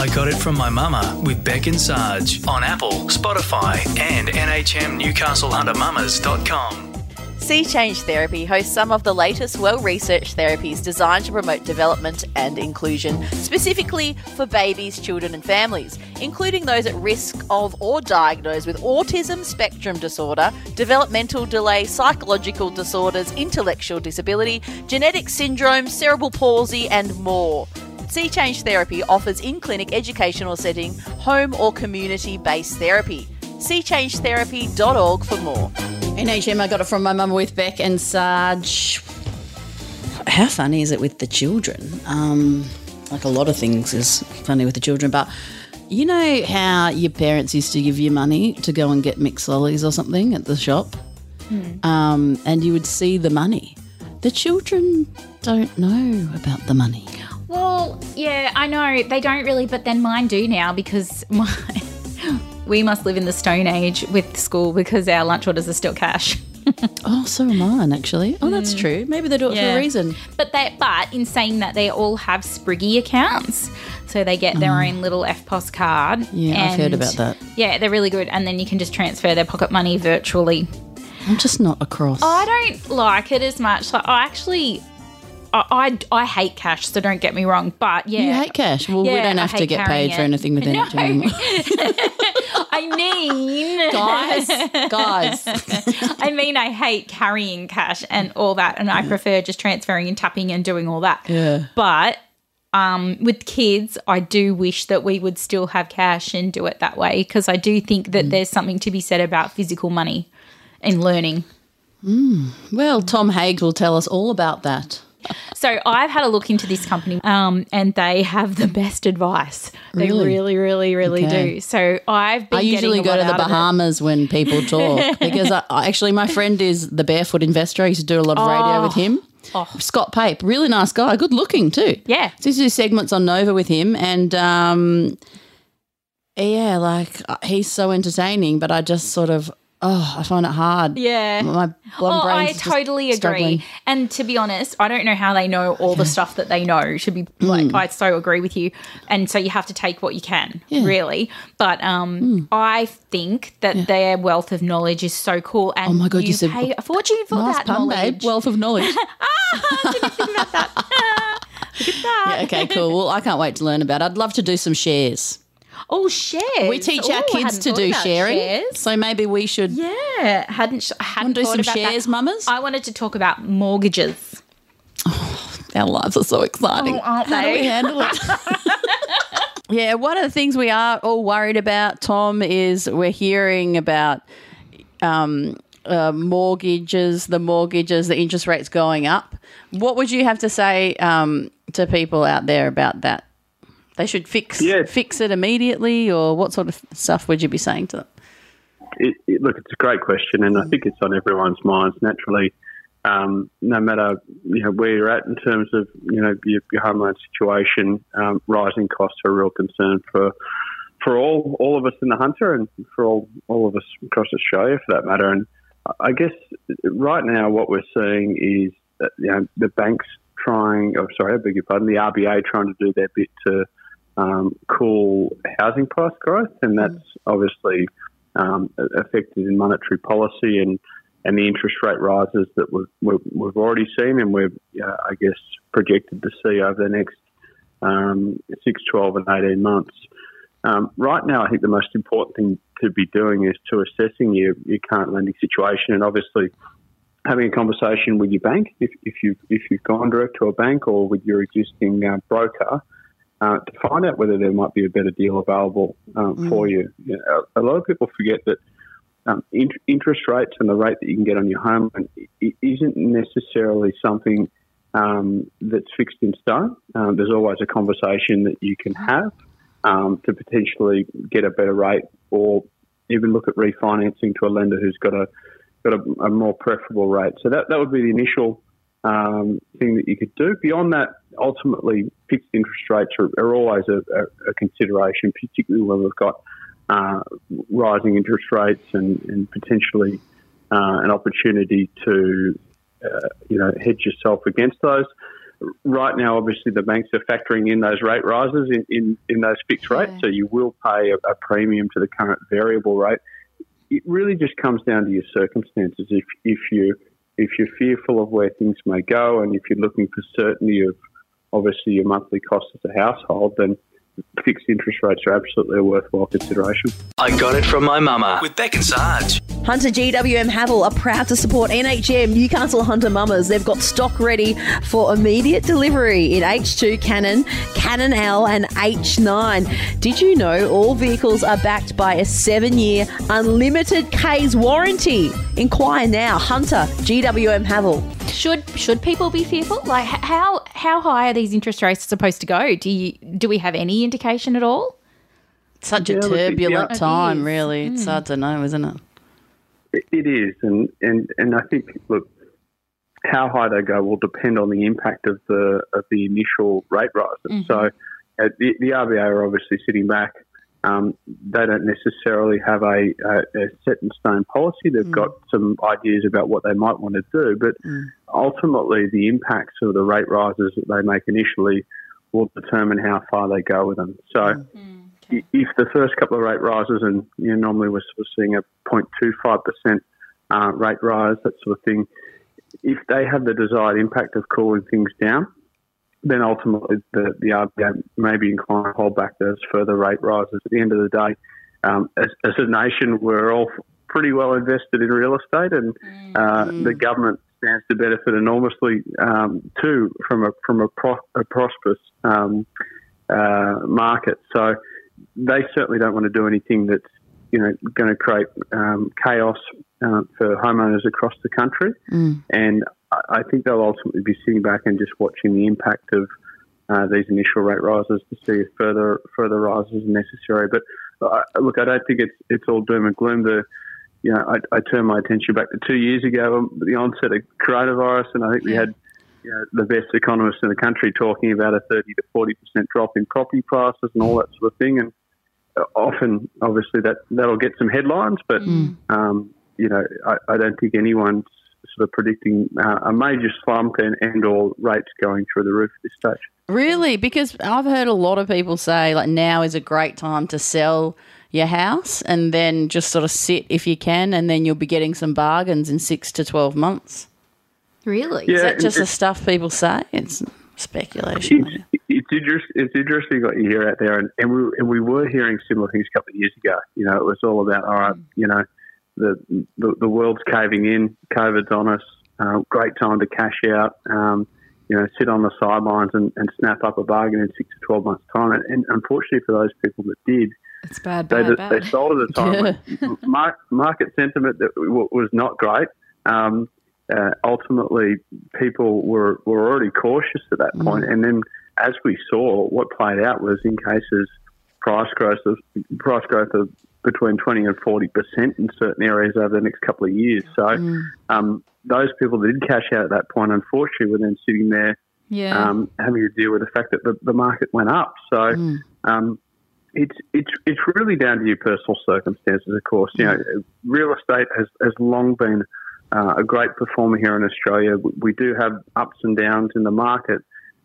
I Got It From My Mama with Beck and Sarge on Apple, Spotify, and NHMNewcastleHunterMamas.com. Sea Change Therapy hosts some of the latest well researched therapies designed to promote development and inclusion, specifically for babies, children, and families, including those at risk of or diagnosed with autism spectrum disorder, developmental delay, psychological disorders, intellectual disability, genetic syndrome, cerebral palsy, and more. Sea Change Therapy offers in clinic educational setting, home or community based therapy. SeaChangeTherapy.org for more. NHM, I got it from my mum with Beck and Sarge. How funny is it with the children? Um, like a lot of things is funny with the children, but you know how your parents used to give you money to go and get mixed lollies or something at the shop? Um, and you would see the money. The children don't know about the money. Well, yeah, I know they don't really, but then mine do now because my we must live in the Stone Age with school because our lunch orders are still cash. Oh, so are mine, actually. Oh, that's mm. true. Maybe they do it for a reason. But they, but in saying that, they all have Spriggy accounts, so they get their mm. own little EFTPOS card. Oh. Yeah, I've heard about that. Yeah, they're really good, and then you can just transfer their pocket money virtually. I'm just not across. I don't like it as much. Like, I actually, I, I, I hate cash, so don't get me wrong. But yeah, You hate cash. Well, we don't have to get paid for anything with No. NHM anymore. I mean, guys, guys. I mean, I hate carrying cash and all that, and I prefer just transferring and tapping and doing all that. Yeah. But um, with kids, I do wish that we would still have cash and do it that way because I do think Mm. that there's something to be said about physical money and learning. Well, Tom Haig will tell us all about that. So I've had a look into this company, um, and they have the best advice. They Really? really, really, really Okay. do. So I've been I usually go to the. Bahamas when people talk because I, actually my friend is the barefoot investor. I used to do a lot of radio with him. Scott Pape, really nice guy, good looking too. Oh. Yeah. So used to do segments on Nova with him, and um, yeah, like uh, he's so entertaining. But I just sort of oh, I find it hard. Yeah. my blonde Oh, I totally agree. And to be honest, I don't know how they know all the stuff that they know. Should be like, Mm. I so agree with you. And so you have to take what you can, really. But um, Mm. I think that their wealth of knowledge is so cool. And Oh my God, you you, said- pay a fortune for Nice that pun, knowledge. babe. Wealth of knowledge. Ah, did you think about that? Look at that. Yeah, okay, cool. Well, I can't wait to learn about it. I'd love to do some shares. Oh, shares. We teach Ooh, our kids to do sharing. shares. So maybe we should Yeah, hadn't sh- hadn't do some about that. shares, mamas? I wanted to talk about mortgages. Our lives are so exciting. Oh, aren't How do we handle it? yeah, one of the things we are all worried about, Tom, is we're hearing about um, uh, mortgages, the mortgages, the interest rates going up. What would you have to say um, to people out there about that? They should fix Yeah. fix it immediately, or what sort of stuff would you be saying to them? it, it, look, it's a great question, and I think it's on everyone's minds naturally. Um, no matter you know where you're at in terms of you know your, your home loan situation, um, rising costs are a real concern for for all all of us in the hunter, and for all all of us across Australia for that matter. And I guess right now what we're seeing is that, you know the banks trying, oh sorry, I beg your pardon, the RBA trying to do their bit to um, cool housing price growth, and that's obviously um, affected in monetary policy and, and the interest rate rises that we've, we've, we've already seen and we're, uh, I guess, projected to see over the next um, 6, 12 and 18 months. Um, right now, I think the most important thing to be doing is to assessing your, your current lending situation and obviously having a conversation with your bank if, if, you've, if you've gone direct to a bank or with your existing uh, broker uh, to find out whether there might be a better deal available um, for you. you know, a, lot of people forget that um, in, interest rates and the rate that you can get on your home loan i- i- isn't necessarily something um, that's fixed in stone. Um, there's always a conversation that you can have um, to potentially get a better rate, or even look at refinancing to a lender who's got a got a, a more preferable rate. So that that would be the initial um, thing that you could do. Beyond that, ultimately, fixed interest rates are, are always a, a, consideration, particularly when we've got uh, rising interest rates and, and potentially uh, an opportunity to, uh, you know, hedge yourself against those. right now, obviously, the banks are factoring in those rate rises in, in, in those fixed rates, so you will pay a, a premium to the current variable rate. It really just comes down to your circumstances. If if you if you're fearful of where things may go, and if you're looking for certainty of obviously your monthly costs as a household, then fixed interest rates are absolutely a worthwhile consideration. I got it from my mama with Beck and Sarge. Hunter GWM Haval are proud to support NHM Newcastle Hunter Mamas. They've got stock ready for immediate delivery in H2 Cannon, Cannon L, and H9. Did you know all vehicles are backed by a seven year unlimited K's warranty? Inquire now. Hunter GWM Haval. Should should people be fearful? Like how how high are these interest rates supposed to go? Do you do we have any indication at all? Such a Yeah, look, turbulent yeah. time, It is. really. It's hmm. hard to know, isn't it? It- It is, and, and, and I think look, how high they go will depend on the impact of the of the initial rate rises. Mm-hmm. So, uh, the, the RBA are obviously sitting back. Um, they don't necessarily have a, a, a set in stone policy. They've mm. got some ideas about what they might want to do, but mm. ultimately, the impacts of the rate rises that they make initially will determine how far they go with them. So, i- if the first couple of rate rises, and you know, normally we're sort of seeing a 0.25% uh, rate rise, that sort of thing, if they have the desired impact of cooling things down, then ultimately the, the RBA may be inclined to hold back those further rate rises. At the end of the day, um, as, as a nation, we're all pretty well invested in real estate, and uh, the government stands to benefit enormously um, too from a from a, pro- a prosperous um, uh, market. So they certainly don't want to do anything that's you know going to create um, chaos uh, for homeowners across the country. And I- think they'll ultimately be sitting back and just watching the impact of uh, these initial rate rises to see if further further rises are necessary. But uh, look, I don't think it's it's all doom and gloom. The you know, I, I turn my attention back to two years ago, um, the onset of coronavirus, and I think we had you know, the best economists in the country talking about a 30 to 40 percent drop in property prices and all that sort of thing. And uh, often, obviously, that that'll get some headlines, but um, you know, I, I don't think anyone's sort of predicting uh, a major slump and, and or rates going through the roof at this stage. Really? Because I've heard a lot of people say like now is a great time to sell your house and then just sort of sit if you can and then you'll be getting some bargains in 6 to 12 months. Really? Is that just the stuff people say? It's speculation. It's, it's, interest, it's interesting what you hear out there, and, and, we, and we were hearing similar things a couple of years ago. You know, it was all about, all right, you know, the, the, the world's caving in, COVID's on us, uh, great time to cash out, um, you know, sit on the sidelines and, and snap up a bargain in six to 12 months' time. And, and unfortunately for those people that did, It's bad, they, bad, bad. they sold at a time mar- market sentiment that was not great. Um, uh, ultimately, people were, were already cautious at that point. And then, as we saw, what played out was in cases price growth of price growth of between twenty and forty percent in certain areas over the next couple of years. So, um, those people that did cash out at that point, unfortunately, were then sitting there yeah. um, having to deal with the fact that the, the market went up. So um, it's it's it's really down to your personal circumstances, of course. You know, real estate has, has long been uh, a great performer here in Australia. We- do have ups and downs in the market,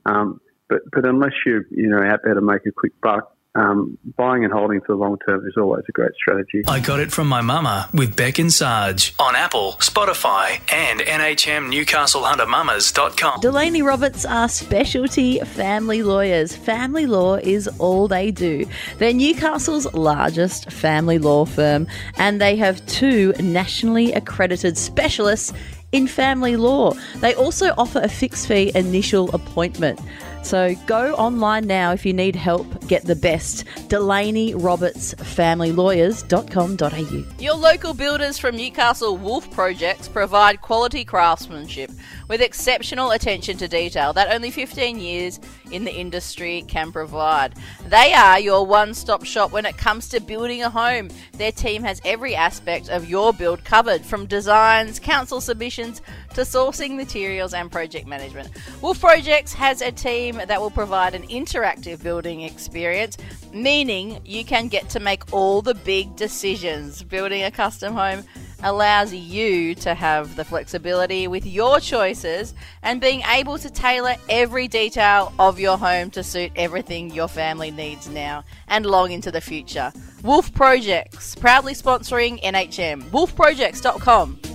um, but but unless you're you know out there to make a quick buck, um, buying and holding for the long term is always a great strategy. I got it from my mama with Beck and Sarge on Apple, Spotify, and NHMNewcastleHunterMamas.com. Delaney Roberts are specialty family lawyers. Family law is all they do. They're Newcastle's largest family law firm, and they have two nationally accredited specialists in family law. They also offer a fixed fee initial appointment. So go online now if you need help. Get the best. Delaney Roberts FamilyLawyers.com.au. Your local builders from Newcastle Wolf Projects provide quality craftsmanship with exceptional attention to detail that only 15 years in the industry can provide. They are your one stop shop when it comes to building a home. Their team has every aspect of your build covered from designs, council submissions to sourcing materials and project management. Wolf Projects has a team that will provide an interactive building experience, meaning you can get to make all the big decisions. Building a custom home allows you to have the flexibility with your choices and being able to tailor every detail of your home to suit everything your family needs now and long into the future. Wolf Projects, proudly sponsoring NHM. WolfProjects.com.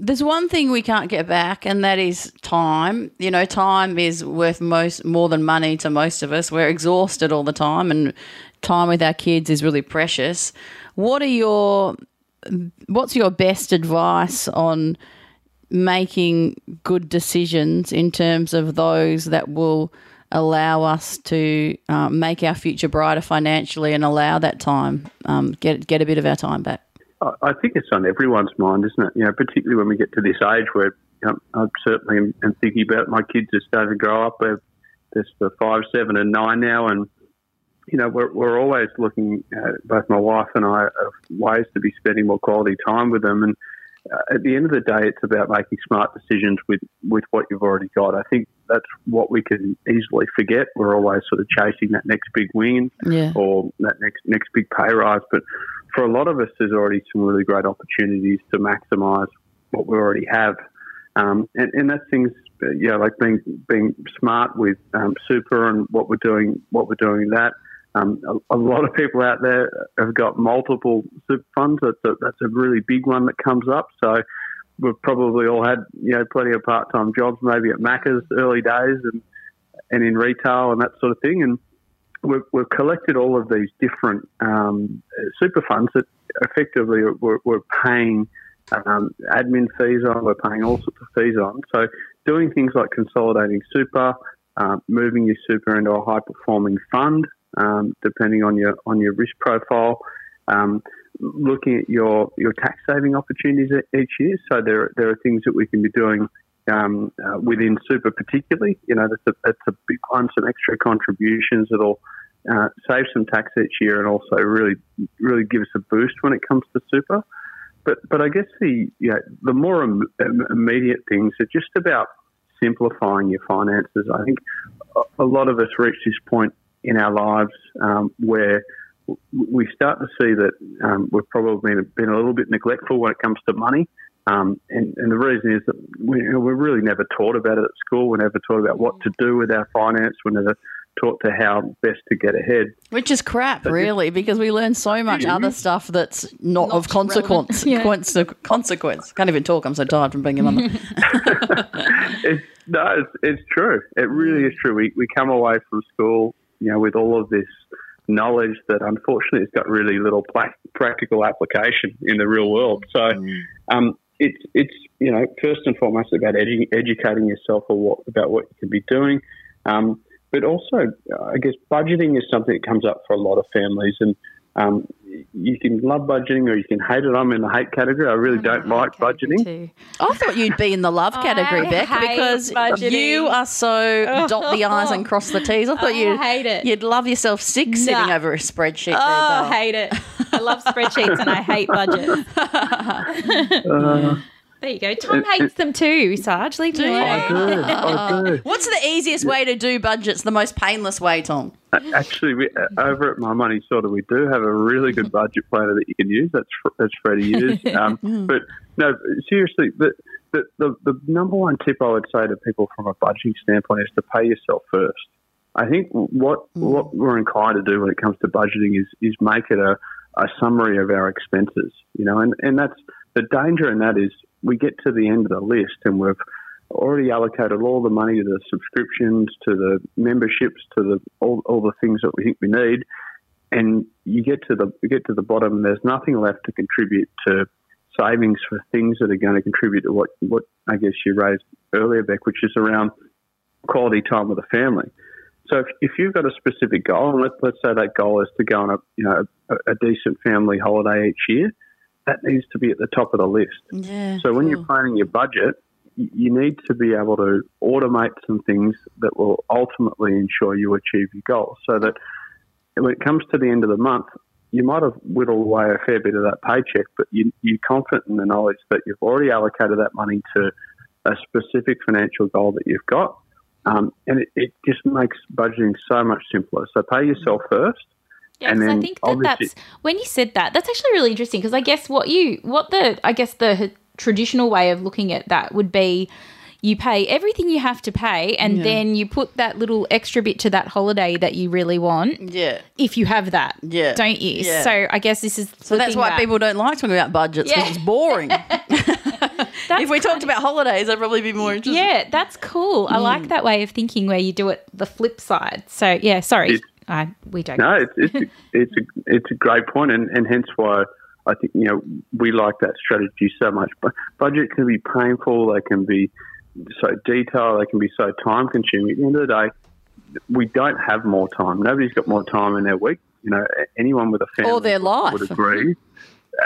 There's one thing we can't get back, and that is time. You know, time is worth most more than money to most of us. We're exhausted all the time, and time with our kids is really precious. What are your what's your best advice on making good decisions in terms of those that will allow us to um, make our future brighter financially and allow that time um, get get a bit of our time back? I think it's on everyone's mind, isn't it? You know, particularly when we get to this age where you know, I certainly am, am thinking about my kids are starting to grow up. They're, five, seven, and nine now, and you know, we're, we're always looking, at, both my wife and I, of ways to be spending more quality time with them. And uh, at the end of the day, it's about making smart decisions with, with what you've already got. I think that's what we can easily forget. We're always sort of chasing that next big win Yeah. or that next next big pay rise. But for a lot of us, there's already some really great opportunities to maximise what we already have. Um, and, and that's things, yeah, like being being smart with um, super and what we're doing, what we're doing that. Um, a, a lot of people out there have got multiple super funds. That's a, that's a really big one that comes up. So we've probably all had you know plenty of part time jobs, maybe at Macca's early days and and in retail and that sort of thing. And we've, we've collected all of these different um, super funds that effectively we're, we're paying um, admin fees on, we're paying all sorts of fees on. So doing things like consolidating super, uh, moving your super into a high performing fund, um, depending on your on your risk profile. Um, looking at your, your tax saving opportunities each year. So there there are things that we can be doing um, uh, within super, particularly. You know, that's a, that's a big one. Some extra contributions that'll uh, save some tax each year and also really really give us a boost when it comes to super. But but I guess the you know, the more Im- im- immediate things are just about simplifying your finances. I think a- lot of us reach this point in our lives um, where we start to see that um, we've probably been, been a little bit neglectful when it comes to money. Um, and, and the reason is that we, you know, we're really never taught about it at school. We're never taught about what to do with our finance. We're never taught to how best to get ahead. Which is crap, really, because we learn so much other stuff that's not, of consequence. Yeah. conse- consequence. Can't even talk. I'm so tired from being a mother. it's, no, it's, it's true. It really is true. We, we come away from school, you know, with all of this knowledge that unfortunately has got really little practical application in the real world. So, um, it's it's you know first and foremost about edu- educating yourself or what, about what you can be doing, um, but also I guess budgeting is something that comes up for a lot of families, and um, you can love budgeting or you can hate it. I'm in the hate category. I really don't like budgeting. Too. I thought you'd be in the love category, I Beck, because budgeting. you are so dot the I's and cross the T's. I thought I you'd, hate it. you'd love yourself sick sitting over a spreadsheet Oh, I there, doll. hate it. I love spreadsheets and I hate budgets. Uh, There you go. Tom hates them too, Sarge. Leave me I do. I do. What's the easiest way to do budgets, the most painless way, Tom? Actually, we, uh, over at My Money Sorted, we do have a really good budget planner that you can use. That's fr- that's free to use. Um, but no, seriously, the, the the the number one tip I would say to people from a budgeting standpoint is to pay yourself first. I think what what we're inclined to do when it comes to budgeting is is make it a, a summary of our expenses. You know, and and that's the danger in that is we get to the end of the list and we've already allocated all the money to the subscriptions, to the memberships, to the all, all the things that we think we need, and you get to the you get to the bottom, and there's nothing left to contribute to savings for things that are going to contribute to what what I guess you raised earlier, Beck, which is around quality time with the family. So if, if you've got a specific goal, and let, let's say that goal is to go on a you know a, a decent family holiday each year, that needs to be at the top of the list. Yeah. So when you're planning your budget, you need to be able to automate some things that will ultimately ensure you achieve your goals. So that when it comes to the end of the month, you might have whittled away a fair bit of that paycheck, but you, you're confident in the knowledge that you've already allocated that money to a specific financial goal that you've got. Um, and it, it just makes budgeting so much simpler. So pay yourself first. Yeah, I think that that's when you said that. That's actually really interesting because I guess what you what the I guess the traditional way of looking at that would be you pay everything you have to pay and then you put that little extra bit to that holiday that you really want Yeah. if you have that. Yeah. Don't you? Yeah. So I guess this is So that's why people don't like talking about budgets because Yeah. it's boring. if we talked about holidays, I'd probably be more interested. Yeah, that's cool. I Mm. like that way of thinking where you do it the flip side. So yeah, sorry. It's- I, we don't No, it's it's a, it's a, it's a great point, and, and hence why I think you know we like that strategy so much. But budget can be painful; they can be so detailed, they can be so time consuming. At the end of the day, we don't have more time. Nobody's got more time in their week. You know, anyone with a family Or their life. would agree.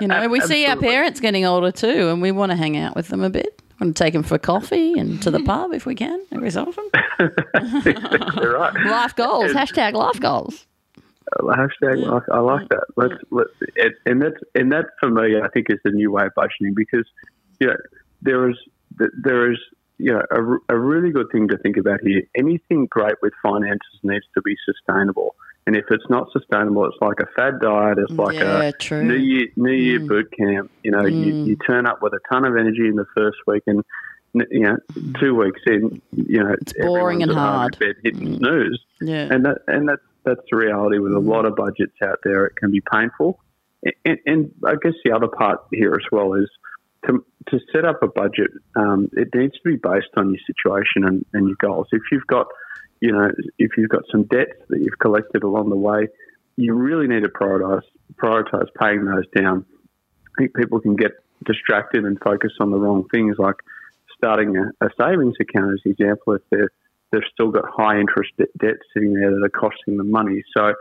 You know, we see our parents getting older too, and we want to hang out with them a bit. Want to take them for coffee and to the pub if we can every so often. exactly right. Life goals. Hashtag life goals. Uh, hashtag like I like that. Let's let it, and that's and that for me I think is the new way of budgeting because you know there is there is you know a, a really good thing to think about here. Anything great with finances needs to be sustainable, and if it's not sustainable, it's like a fad diet. It's like Yeah, a true. New Year New Year mm. boot camp. You know, you, mm. you turn up with a ton of energy in the first week and. You know, mm. two weeks in, you know, it's boring and hard. Bed hitting snooze, Yeah. and that and that's that's the reality with a lot of budgets out there. It can be painful, and, and I guess the other part here as well is to to set up a budget. Um, it needs to be based on your situation and, and your goals. If you've got, you know, if you've got some debts that you've collected along the way, you really need to prioritize prioritize paying those down. I think people can get distracted and focus on the wrong things, like starting a, a savings account, as an example, if they're they've still got high interest de- debt sitting there that are costing them money. So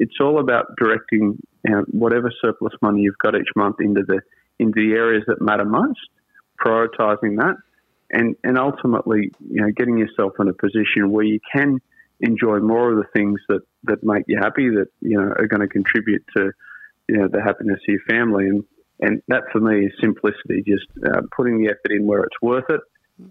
it's all about directing you know, whatever surplus money you've got each month into the into the areas that matter most, prioritizing that, and and ultimately you know getting yourself in a position where you can enjoy more of the things that that make you happy that you know are going to contribute to you know the happiness of your family. And and that for me is simplicity just uh, putting the effort in where it's worth it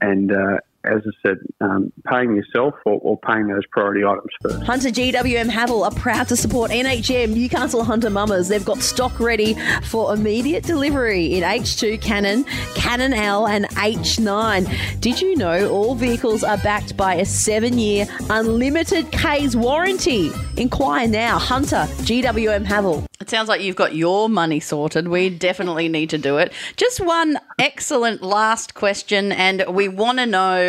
and uh, as I said, um, paying yourself or, or paying those priority items first. Hunter GWM Haval are proud to support NHM Newcastle Hunter Mamas. They've got stock ready for immediate delivery in H2 Cannon, Cannon L, and H9. Did you know all vehicles are backed by a seven year unlimited K's warranty? Inquire now. Hunter GWM Haval. It sounds like you've got your money sorted. We definitely need to do it. Just one excellent last question, and we want to know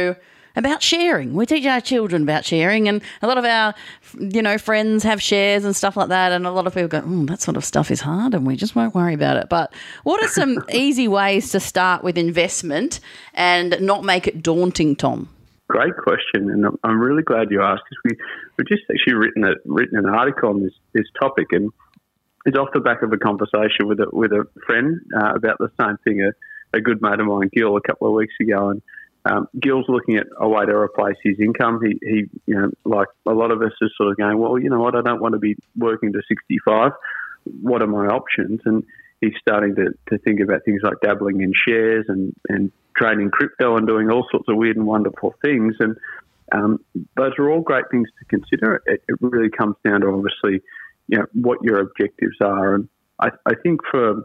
about sharing. We teach our children about sharing, and a lot of our, you know, friends have shares and stuff like that. And a lot of people go, "Oh, that sort of stuff is hard," and we just won't worry about it. But what are some easy ways to start with investment and not make it daunting, Tom? Great question, and I'm- I'm really glad you asked because we we've just actually written a written an article on this this topic, and it's off the back of a conversation with a with a friend uh, about the same thing. A, a good mate of mine, Gil, a couple of weeks ago, and um, Gil's looking at a way to replace his income. He, he, you know, like a lot of us, is sort of going, well, you know what, I don't want to be working to 65. What are my options? And he's starting to, to think about things like dabbling in shares and, and trading crypto and doing all sorts of weird and wonderful things. And um, those are all great things to consider. It, it really comes down to obviously, you know, what your objectives are. And I, I think for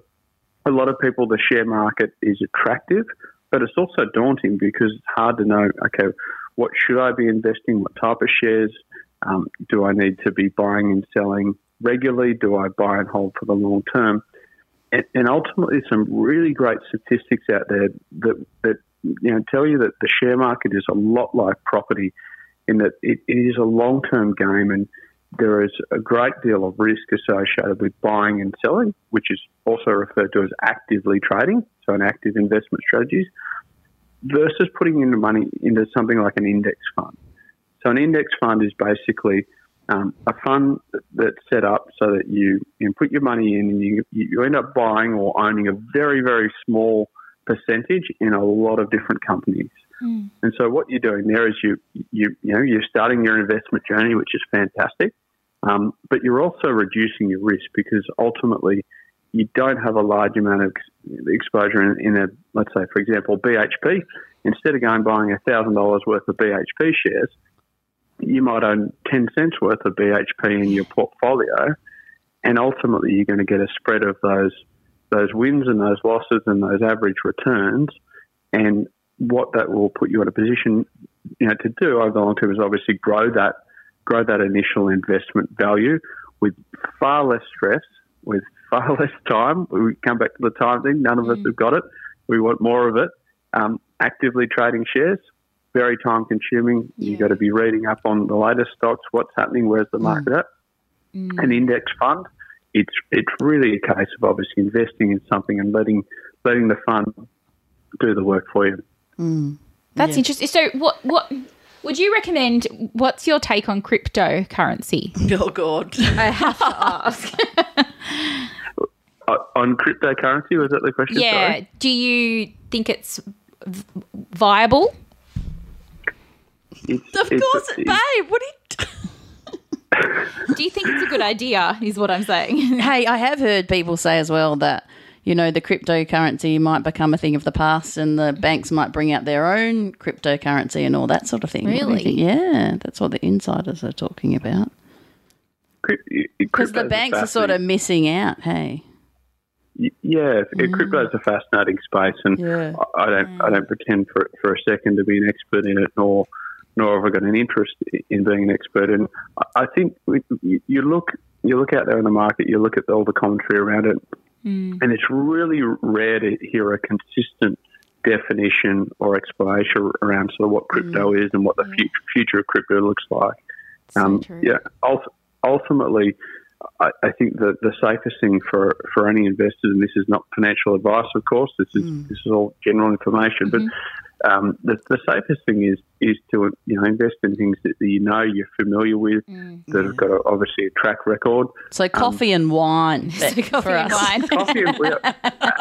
a lot of people, the share market is attractive, but it's also daunting because it's hard to know, okay, what should I be investing? What type of shares? Um, do I need to be buying and selling regularly? Do I buy and hold for the long term? And, and ultimately, some really great statistics out there that, that you know tell you that the share market is a lot like property, in that it, it is a long term game and there is a great deal of risk associated with buying and selling, which is also referred to as actively trading, so an active investment strategies, versus putting in the money into something like an index fund. So an index fund is basically um, a fund that's set up so that you, you put your money in and you, you end up buying or owning a very, very small percentage in a lot of different companies. And so what you're doing there is you, you, you know, you're starting your investment journey, which is fantastic. Um, but you're also reducing your risk because ultimately you don't have a large amount of ex- exposure in, in a, let's say, for example, BHP. Instead of going buying $1,000 worth of BHP shares, you might own 10 cents worth of BHP in your portfolio. and ultimately you're going to get a spread of those those wins and those losses and those average returns, and what that will put you in a position, you know, to do over the long term is obviously grow that grow that initial investment value with far less stress, with far less time. We come back to the time thing. None of us mm. have got it. We want more of it. Um, actively trading shares, very time consuming. You've got to be reading up on the latest stocks, what's happening, where's the mm. market at. Mm. An index fund, it's it's really a case of obviously investing in something and letting letting the fund do the work for you. That's interesting. So, what what would you recommend? What's your take on cryptocurrency? Oh God. I have to ask. Uh, on cryptocurrency, was that the question? yeah. Sorry? Do you think it's v- viable? It's, Of it's- course, it's- babe. What are you? Do you think it's a good idea? Is what I'm saying. hey, I have heard people say as well that you know the cryptocurrency might become a thing of the past, and the banks might bring out their own cryptocurrency and all that sort of thing. What do you Really? Yeah, that's what the insiders are talking about. Because the banks are sort of missing out. Hey. Y- Yeah, mm. crypto is a fascinating space, and Yeah. I I don't I don't pretend for for a second to be an expert in it, nor nor have I got an interest in being an expert. And I- I think you you look you look out there in the market, you look at all the commentary around it, Mm. and it's really rare to hear a consistent definition or explanation around sort of what crypto mm. is and what the mm. future, future of crypto looks like. Um, yeah, ultimately, I, I think that the safest thing for, for any investors, and this is not financial advice, of course, this is this is all general information, but um, the, the safest thing is is to you know invest in things that you know you're familiar with, that have got a, obviously a track record. So coffee and wine So coffee and us. wine. Coffee and we-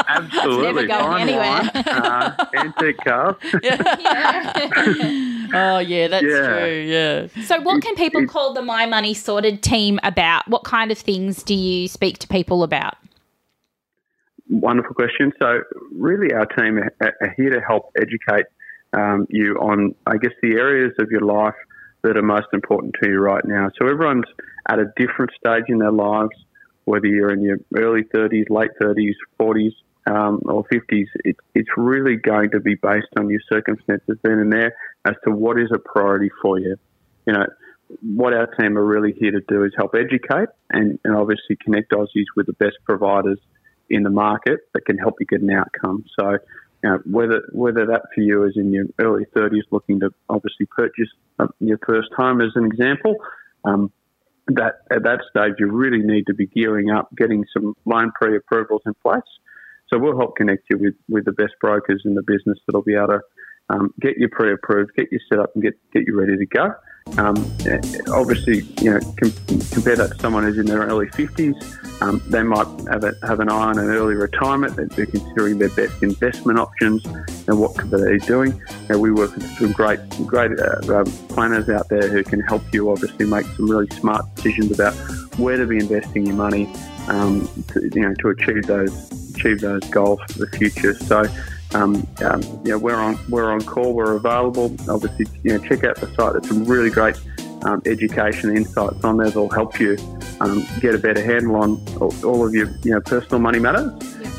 absolutely Never going fine anywhere. wine, uh, antique cars. Oh yeah, that's Yeah. true. Yeah. So, what can people call the My Money Sorted team about? What kind of things do you speak to people about? Wonderful question. So, really, our team are, are here to help educate um, you on, I guess, the areas of your life that are most important to you right now. So, everyone's at a different stage in their lives, whether you're in your early 30s, late 30s, 40s, um, or 50s. It, it's really going to be based on your circumstances then and there as to what is a priority for you. You know, what our team are really here to do is help educate and, and obviously connect Aussies with the best providers in the market that can help you get an outcome. So, you know, whether whether that for you is in your early 30s, looking to obviously purchase uh, your first home, as an example, um, that at that stage you really need to be gearing up, getting some loan pre-approvals in place. So we'll help connect you with, with the best brokers in the business that'll be able to um, get you pre-approved, get you set up, and get get you ready to go. Um, eh, obviously, you know, com- compare that to someone who's in their early 50s. Um, they might have, a, have an eye on an early retirement. They're considering their best investment options and what could they be doing. And we work with some great, great uh, um, planners out there who can help you obviously make some really smart decisions about where to be investing your money, um, to, you know, to achieve those achieve those goals for the future. So. Um, um, you know, we're on we're on call. We're available. Obviously, you know, check out the site. There's some really great um, education insights on there that'll help you um, get a better handle on all, all of your you know personal money matters.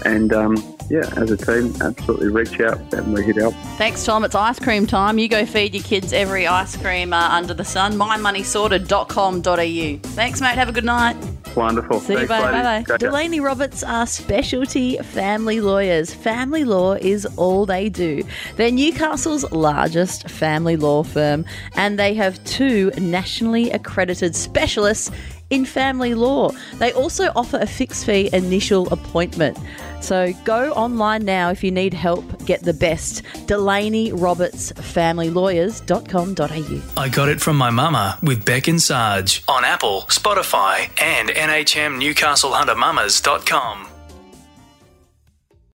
And um, yeah, as a team, absolutely reach out and we're here to help. Thanks, Tom. It's ice cream time. You go feed your kids every ice cream uh, under the sun. mymoneysorted.com.au. Thanks, mate. Have a good night. Wonderful. See you, Thanks, bye. Bye-bye. Delaney Roberts are specialty family lawyers. Family law is all they do. They're Newcastle's largest family law firm, and they have two nationally accredited specialists in family law. They also offer a fixed fee initial appointment. So go online now if you need help. Get the best. Delaney Roberts Family Lawyers.com.au. I got it from my mama with Beck and Sarge on Apple, Spotify, and NHMNewcastleHunterMamas.com.